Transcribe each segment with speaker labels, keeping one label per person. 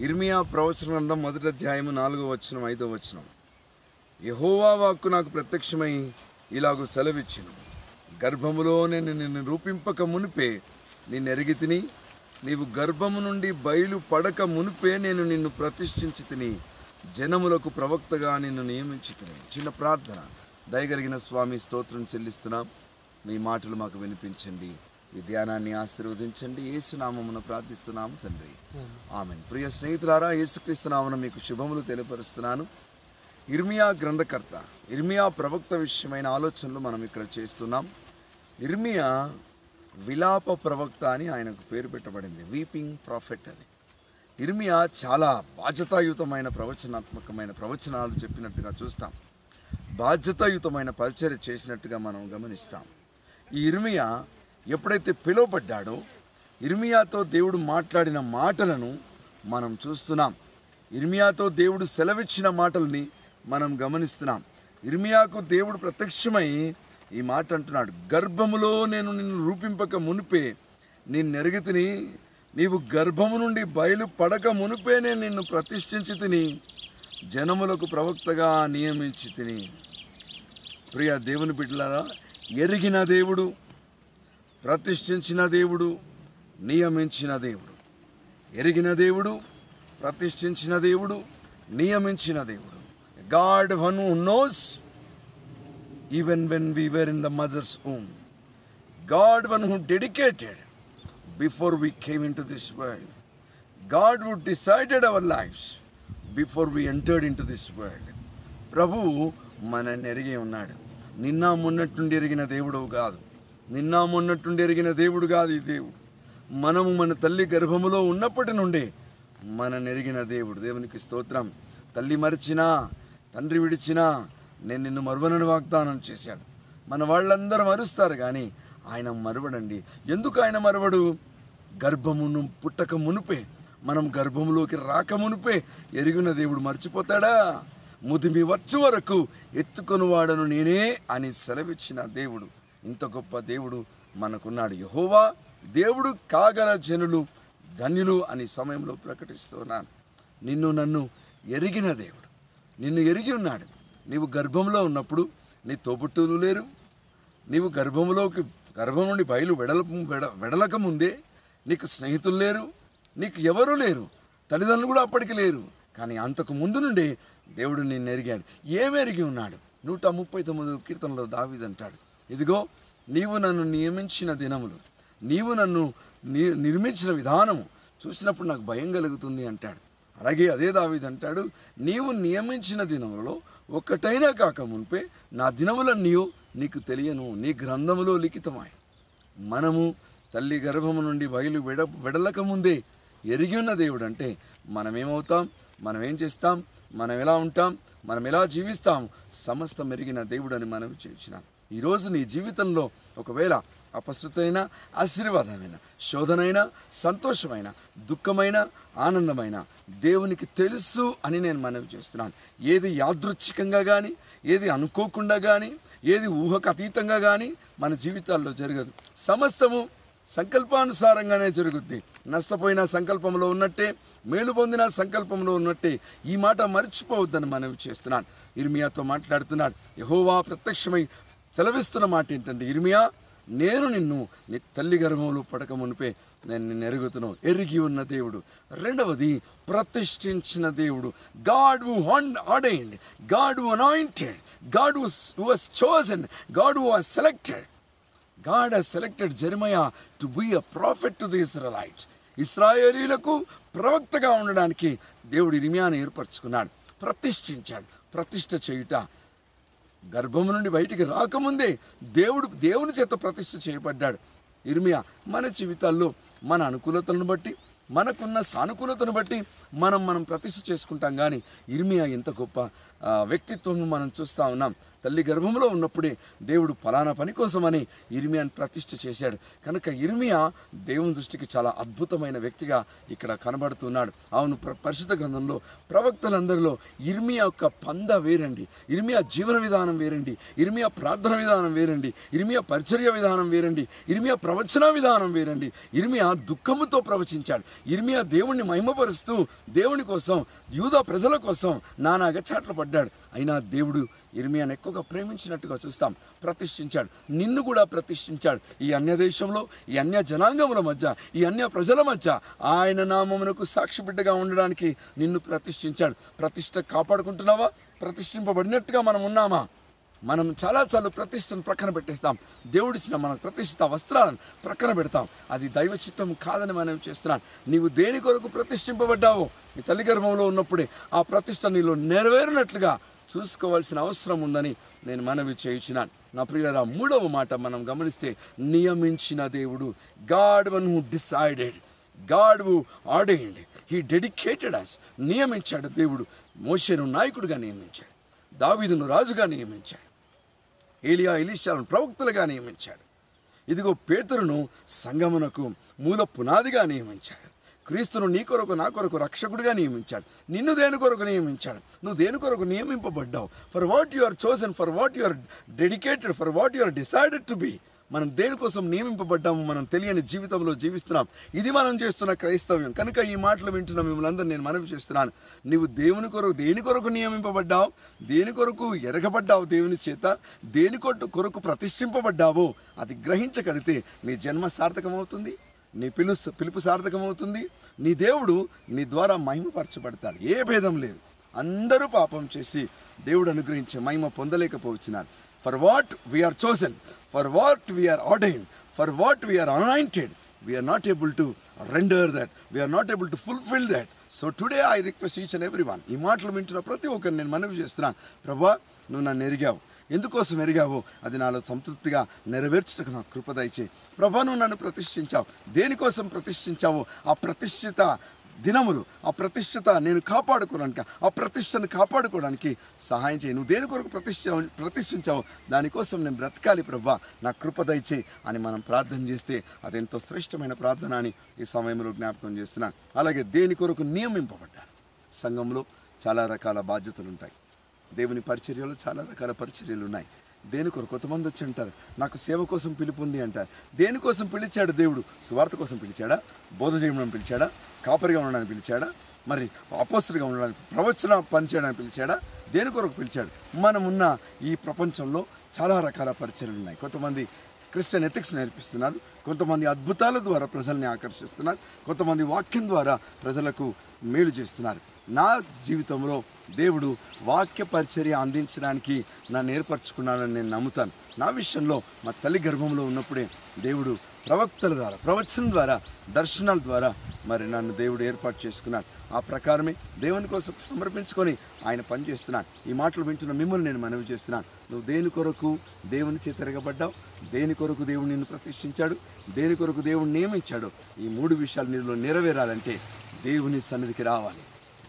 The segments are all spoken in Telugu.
Speaker 1: ఇర్మియా ప్రవచన గ్రంథం మొదటి అధ్యాయము నాలుగో వచనం ఐదో వచనం. యహోవా వాక్కు నాకు ప్రత్యక్షమై ఇలాగూ సెలవిచ్చును. గర్భములో నేను నిన్ను రూపింపక మునిపే నిన్నెరిగి తిని నీవు గర్భము నుండి బయలు పడక మునిపే నేను నిన్ను ప్రతిష్ఠించి తిని జనములకు ప్రవక్తగా నిన్ను నియమించి తిని. చిన్న ప్రార్థన. దయగలిగిన స్వామి స్తోత్రం చెల్లిస్తున్నాం. మీ మాటలు మాకు వినిపించండి. ఈ ధ్యానాన్ని ఆశీర్వదించండి. ఏసునామమున ప్రార్థిస్తున్నాము తండ్రి. ఆమెన్. ప్రియ స్నేహితులారా యేసుక్రీస్తునామన మీకు శుభములు తెలియపరుస్తున్నాను. ఇర్మియా గ్రంథకర్త ఇర్మియా ప్రవక్త విషయమైన ఆలోచనలు మనం ఇక్కడ చేస్తున్నాం. ఇర్మియా విలాప ప్రవక్త అని ఆయనకు పేరు పెట్టబడింది. వీపింగ్ ప్రాఫిట్ అని. ఇర్మియా చాలా బాధ్యతాయుతమైన ప్రవచనాత్మకమైన ప్రవచనాలు చెప్పినట్టుగా చూస్తాం. బాధ్యతాయుతమైన పరిచర్య చేసినట్టుగా మనం గమనిస్తాం. ఈ ఇర్మియా ఎప్పుడైతే పిలువబడ్డాడో ఇర్మియాతో దేవుడు మాట్లాడిన మాటలను మనం చూస్తున్నాం. ఇర్మియాతో దేవుడు సెలవిచ్చిన మాటల్ని మనం గమనిస్తున్నాం. ఇర్మియాకు దేవుడు ప్రత్యక్షమై ఈ మాట అంటున్నాడు. గర్భములో నేను నిన్ను రూపింపక మునిపే నేను నెరిగితిని నీవు గర్భము నుండి బయలు పడక మునిపే నేను నిన్ను ప్రతిష్ఠించి తిని జనములకు ప్రవక్తగా నియమించి తిని. ప్రియ దేవుని బిడ్డలారా ఎరిగిన దేవుడు ప్రతిష్ఠించిన దేవుడు నియమించిన దేవుడు. ఎరిగిన దేవుడు ప్రతిష్ఠించిన దేవుడు నియమించిన దేవుడు. God one knows even when we were in the mother's home. God one who dedicated before we came in to this world. God would decided our lifes before we entered in to this world. ప్రభు మనల్ని ఎరిగి ఉన్నాడు. నిన్న మొన్నట్టుండి ఎరిగిన దేవుడు కాదు. నిన్న మొన్నట్టుండి ఎరిగిన దేవుడు కాదు ఈ దేవుడు. మనము మన తల్లి గర్భములో ఉన్నప్పటి నుండే మన నెరిగిన దేవుడు. దేవునికి స్తోత్రం. తల్లి మరిచినా తండ్రి విడిచినా నేను నిన్ను మరువనని వాగ్దానం చేశాడు. మన వాళ్ళందరూ మరుస్తారు కానీ ఆయన మరువడండి. ఎందుకు ఆయన మరవడు? గర్భమును పుట్టక మునుపే మనం గర్భములోకి రాక మునుపే ఎరిగిన దేవుడు మర్చిపోతాడా? ముదిమి వచ్చు వరకు ఎత్తుకొని వాడను నేనే అని సెలవిచ్చిన దేవుడు. ఇంత గొప్ప దేవుడు మనకున్నాడు. యహోవా దేవుడు కాగల జనులు ధన్యులు అని సమయంలో ప్రకటిస్తున్నాను. నిన్ను నన్ను ఎరిగిన దేవుడు. నిన్ను ఎరిగి ఉన్నాడు. నీవు గర్భంలో ఉన్నప్పుడు నీ తోబుట్టులు లేరు. నీవు గర్భంలోకి గర్భం నుండి బయలు వెడల వెడ వెడలక ముందే నీకు స్నేహితులు లేరు. నీకు ఎవరూ లేరు? తల్లిదండ్రులు కూడా అప్పటికి లేరు. కానీ అంతకు ముందు నుండే దేవుడు నిన్ను ఎరిగాడు. ఏమి ఎరిగి ఉన్నాడు? నూట ముప్పై తొమ్మిది కీర్తనలో దావిదంటాడు ఇదిగో నీవు నన్ను నియమించిన దినములు నీవు నన్ను ని నిర్మించిన విధానము చూసినప్పుడు నాకు భయం కలుగుతుంది అంటాడు. అలాగే అదే దావిది అంటాడు నీవు నియమించిన దినములలో ఒక్కటైనా కాక మునిపే నా దినములన్నీయో నీకు తెలియను నీ గ్రంథములో లిఖితమాయి. మనము తల్లి గర్భము నుండి బయలు వెడ వెడలక ముందే ఎరిగి ఉన్న దేవుడు అంటే మనమేమవుతాం మనం ఏం చేస్తాం మనం ఎలా ఉంటాం మనం ఎలా జీవిస్తాం సమస్తం ఎరిగిన దేవుడు అని మనం చేసినాం ఈరోజు నీ జీవితంలో ఒకవేళ అపస్తుతైన ఆశీర్వాదమైన శోధనైన సంతోషమైన దుఃఖమైన ఆనందమైన దేవునికి తెలుసు అని నేను మనవి చేస్తున్నాను. ఏది యాదృచ్ఛికంగా కానీ ఏది అనుకోకుండా కానీ ఏది ఊహకు అతీతంగా కానీ మన జీవితాల్లో జరగదు. సమస్తము సంకల్పానుసారంగానే జరుగుద్ది. నష్టపోయిన సంకల్పంలో ఉన్నట్టే మేలు పొందిన సంకల్పంలో ఉన్నట్టే ఈ మాట మర్చిపోవద్దని మనవి చేస్తున్నాను. ఇర్మియాతో మాట్లాడుతున్నాడు యహోవా ప్రత్యక్షమై సెలవిస్తున్న మాట ఏంటంటే ఇర్మియా నేను నిన్ను నీ తల్లి గర్భంలో పడక మునిపే నేను నిన్ను ఎరుగుతున్నావు ఎరిగి ఉన్న దేవుడు. రెండవది ప్రతిష్ఠించిన దేవుడు. God who ordained God anointed God who was chosen God who was selected God has selected Jeremiah to be a prophet to the Israelites ఇస్రాయేలీలకు ప్రవక్తగా ఉండడానికి దేవుడు ఇర్మియాను ఏర్పరచుకున్నాడు. ప్రతిష్ఠించాడు. ప్రతిష్ఠ చేయుట గర్భము నుండి బయటికి రాకముందే దేవుడు దేవుని చేత ప్రతిష్ఠ చేయబడ్డాడు. ఇర్మియా మన జీవితాల్లో మన అనుకూలతలను బట్టి మనకున్న సానుకూలతను బట్టి మనం మనం ప్రతిష్ఠ చేసుకుంటాం. కానీ ఇర్మియా ఎంత గొప్ప వ్యక్తిత్వం మనం చూస్తూ ఉన్నాం. తల్లి గర్భంలో ఉన్నప్పుడే దేవుడు ఫలానా పని కోసమని ఇర్మియాని ప్రతిష్ఠ చేశాడు. కనుక ఇర్మియా దేవుని దృష్టికి చాలా అద్భుతమైన వ్యక్తిగా ఇక్కడ కనబడుతున్నాడు. అవును ప్ర- పరిశుద్ధ గ్రంథంలో ప్రవక్తలందరిలో ఇర్మియా యొక్క పంద వేరండి. ఇర్మియా జీవన విధానం వేరండి. ఇర్మియా ప్రార్థన విధానం వేరండి. ఇర్మియా పరిచర్య విధానం వేరండి. ఇర్మియా ప్రవచన విధానం వేరండి. ఇర్మియా దుఃఖముతో ప్రవచించాడు. ఇర్మియా దేవుణ్ణి మహిమపరుస్తూ దేవుని కోసం యూదా ప్రజల కోసం నానా పడ్డాడు. పడ్డాడు అయినా దేవుడు ఇర్మియాను ఎక్కువగా ప్రేమించినట్టుగా చూస్తాం. ప్రతిష్ఠించాడు. నిన్ను కూడా ప్రతిష్ఠించాడు. ఈ అన్య దేశంలో ఈ అన్య జనాంగముల మధ్య ఈ అన్య ప్రజల మధ్య ఆయన నామమునకు సాక్షి బిడ్డగా ఉండడానికి నిన్ను ప్రతిష్ఠించాడు. ప్రతిష్ట కాపాడుకుంటున్నావా? ప్రతిష్ఠింపబడినట్టుగా మనం ఉన్నామా? మనం చాలాసార్లు ప్రతిష్టను ప్రక్కన పెట్టేస్తాం. దేవుడిచ్చిన మన ప్రతిష్ఠిత వస్త్రాలను ప్రక్కన పెడతాం. అది దైవ చిత్తం కాదని మనం చేస్తున్నాను నీవు దేని కొరకు ప్రతిష్ఠింపబడ్డావో నీ తల్లి గర్భంలో ఉన్నప్పుడే ఆ ప్రతిష్ట నీలో నెరవేరినట్లుగా చూసుకోవాల్సిన అవసరం ఉందని నేను మనవి చేయించినాను నా ప్రియుల మూడవ మాట మనం గమనిస్తే నియమించిన దేవుడు God one who decided God who ordained he dedicated us నియమించాడు దేవుడు. మోషేను నాయకుడిగా నియమించాడు. దావీదును రాజుగా నియమించాడు. ఏలియా ఇలీషాలను ప్రవక్తలుగా నియమించాడు. ఇదిగో పేతురును సంగమునకు మూల పునాదిగా నియమించాడు. క్రీస్తును నీ కొరకు నా కొరకు రక్షకుడిగా నియమించాడు. నిన్ను దేని కొరకు నియమించాడు? నువ్వు దేని కొరకు నియమింపబడ్డావు? For what you are chosen for what you are dedicated for what you are decided to be మనం దేనికోసం నియమింపబడ్డాము మనం తెలియని జీవితంలో జీవిస్తున్నాం. ఇది మనం చేస్తున్న క్రైస్తవ్యం. కనుక ఈ మాటలు వింటున్న మిమ్మల్ని అందరూ నేను మనవి చేస్తున్నాను. నీవు దేవుని కొరకు దేని కొరకు నియమింపబడ్డావు? దేని కొరకు ఎరగబడ్డావు దేవుని చేత? దేని కొట్టు కొరకు ప్రతిష్ఠింపబడ్డావో అది గ్రహించగలిగితే నీ జన్మ సార్థకమవుతుంది. నీ పిలు పిలుపు సార్థకమవుతుంది. నీ దేవుడు నీ ద్వారా మహిమపరచబడతాడు. ఏ భేదం లేదు. అందరూ పాపం చేసి దేవుడు అనుగ్రహించే మహిమ పొందలేకపోవచ్చున్నారు for what we are chosen for what we are ordain for what we are anointed we are not able to render that we are not able to fulfil that so today I request each and every one ఈ మాటలు వింటున్న ప్రతి ఒక్కరిని నేను మనవి చేస్తున్నాను. ప్రభా నువ్వు నన్ను ఎరిగావు. ఎందుకోసం ఎరిగావు? అది నాలో సంతృప్తిగా నెరవేర్చడానికి నాకు కృప దయచే ప్రభా నువ్వు నన్ను ప్రతిష్ఠించావు. దేనికోసం ప్రతిష్ఠించావు? ఆ ప్రతిష్ఠిత దినములు ఆ ప్రతిష్టత నేను కాపాడుకోవడానికి ఆ ప్రతిష్టను కాపాడుకోవడానికి సహాయం చేయి. నువ్వు దేని కొరకు ప్రతిష్ఠ ప్రతిష్ఠించావు దానికోసం నేను బ్రతకాలి ప్రభా. నా కృప దయచే అని మనం ప్రార్థన చేస్తే అది ఎంతో శ్రేష్టమైన ప్రార్థన అని ఈ సమయంలో జ్ఞాపకం చేస్తున్నాను అలాగే దేని కొరకు నియమింపబడ్డాను? సంఘంలో చాలా రకాల బాధ్యతలు ఉంటాయి దేవుని పరిచర్యలో చాలా రకాల పరిచర్యలు ఉన్నాయి దేని కొరకు కొంతమంది వచ్చి అంటారు నాకు సేవ కోసం పిలుపు ఉంది అంటారు దేనికోసం పిలిచాడు దేవుడు? స్వార్థ కోసం పిలిచాడా? బోధ చేయడం పిలిచాడా? కాపరిగా ఉండడానికి పిలిచాడా? మరి అపోస్తుడిగా ఉండడానికి ప్రవచన పనిచేయడానికి పిలిచాడా? దేని కొరకు పిలిచాడు? మనమున్న ఈ ప్రపంచంలో చాలా రకాల పరిచయలు ఉన్నాయి. కొంతమంది క్రిస్టియన్ ఎథిక్స్ నేర్పిస్తున్నారు కొంతమంది అద్భుతాల ద్వారా ప్రజల్ని ఆకర్షిస్తున్నారు కొంతమంది వాక్యం ద్వారా ప్రజలకు మేలు చేస్తున్నారు. నా జీవితంలో దేవుడు వాక్య పరిచర్య అందించడానికి నన్ను ఏర్పరచుకున్నాడని నేను నమ్ముతాను. నా విషయంలో మా తల్లి గర్భంలో ఉన్నప్పుడే దేవుడు ప్రవక్తల ద్వారా ప్రవచనం ద్వారా దర్శనాల ద్వారా మరి నన్ను దేవుడు ఏర్పాటు చేసుకున్నాడు. ఆ ప్రకారమే దేవుని కోసం సమర్పించుకొని ఆయన పనిచేస్తున్నాను ఈ మాటలు వింటున్న మిమ్మల్ని నేను మనవి చేస్తున్నాను. నువ్వు దేని కొరకు దేవుని చేతిరగబడ్డావు దేని కొరకు దేవుడు నిన్ను ప్రతిష్ఠించాడు? దేని కొరకు దేవుడు నియమించాడు? ఈ మూడు విషయాలు నీలో నెరవేరాలంటే దేవుని సన్నిధికి రావాలి.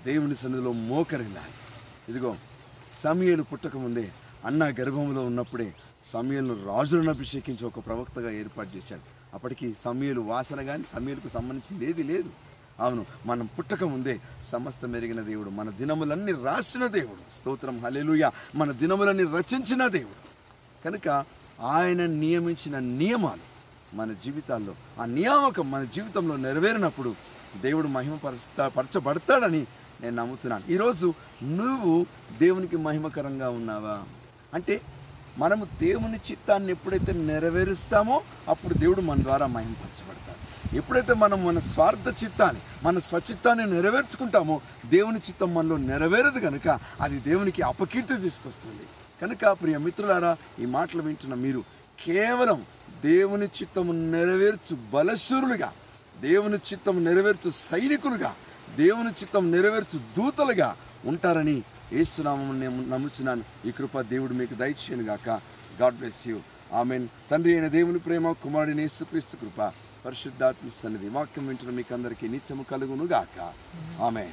Speaker 1: దేవుని సన్నిధిలో మోకరిల్లాలి. ఇదిగో సమయలు పుట్టకముందే అన్న గర్భంలో ఉన్నప్పుడే సమయలను రాజులను అభిషేకించి ఒక ప్రవక్తగా ఏర్పాటు చేశాడు. అప్పటికి సమయలు వాసన కానీ సమయలకు సంబంధించింది ఏది లేదు. అవును మనం పుట్టక ముందే సమస్త మెరిగిన దేవుడు మన దినములన్నీ రాసిన దేవుడు. స్తోత్రం హలెలుయ మన దినములన్నీ రచించిన దేవుడు. కనుక ఆయన నియమించిన నియమాలు మన జీవితాల్లో ఆ నియామకం మన జీవితంలో నెరవేరినప్పుడు దేవుడు మహిమ పరచబడతాడని నేను నమ్ముతున్నాను. ఈరోజు నువ్వు దేవునికి మహిమకరంగా ఉన్నావా? అంటే మనము దేవుని చిత్తాన్ని ఎప్పుడైతే నెరవేరుస్తామో అప్పుడు దేవుడు మన ద్వారా మహిమపరచబడతాడు ఎప్పుడైతే మనం మన స్వార్థ చిత్తాన్ని మన స్వచిత్తాన్ని నెరవేర్చుకుంటామో దేవుని చిత్తం మనలో నెరవేరదు కనుక అది దేవునికి అపకీర్తి తీసుకొస్తుంది. కనుక ప్రియ మిత్రులారా ఈ మాటలు వింటున్న మీరు కేవలం దేవుని చిత్తము నెరవేర్చు బలశూరులుగా దేవుని చిత్తము నెరవేర్చు సైనికులుగా దేవుని చిత్తం నెరవేర్చు దూతలుగా ఉంటారని ఏసునామం నేను నమ్ముచున్నాను. ఈ కృప దేవుడు మీకు దయచేయను గాక గాడ్ బ్లెస్ యూ. ఆమెన్. తండ్రి అయిన దేవుని ప్రేమ కుమారుడిని యేసుక్రీస్తు కృప పరిశుద్ధాత్మ సన్నిధి వాక్యం వింటున్న మీకు అందరికీ నిత్యము కలుగును గాక ఆమె